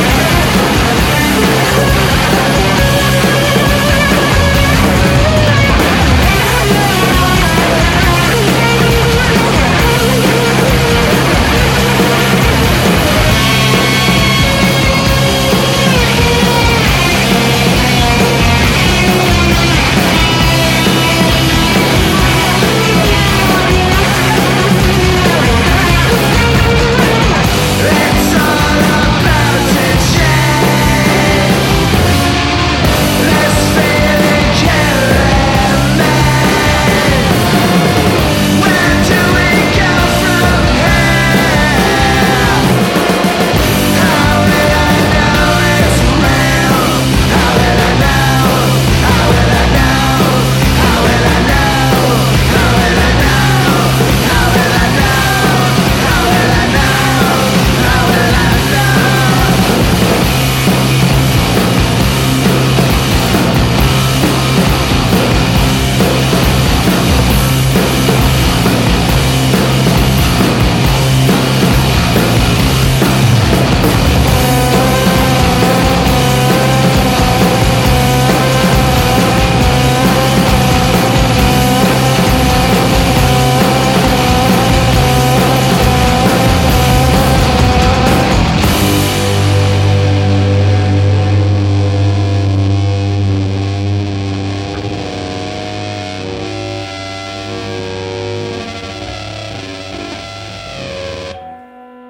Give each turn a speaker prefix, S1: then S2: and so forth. S1: Yeah.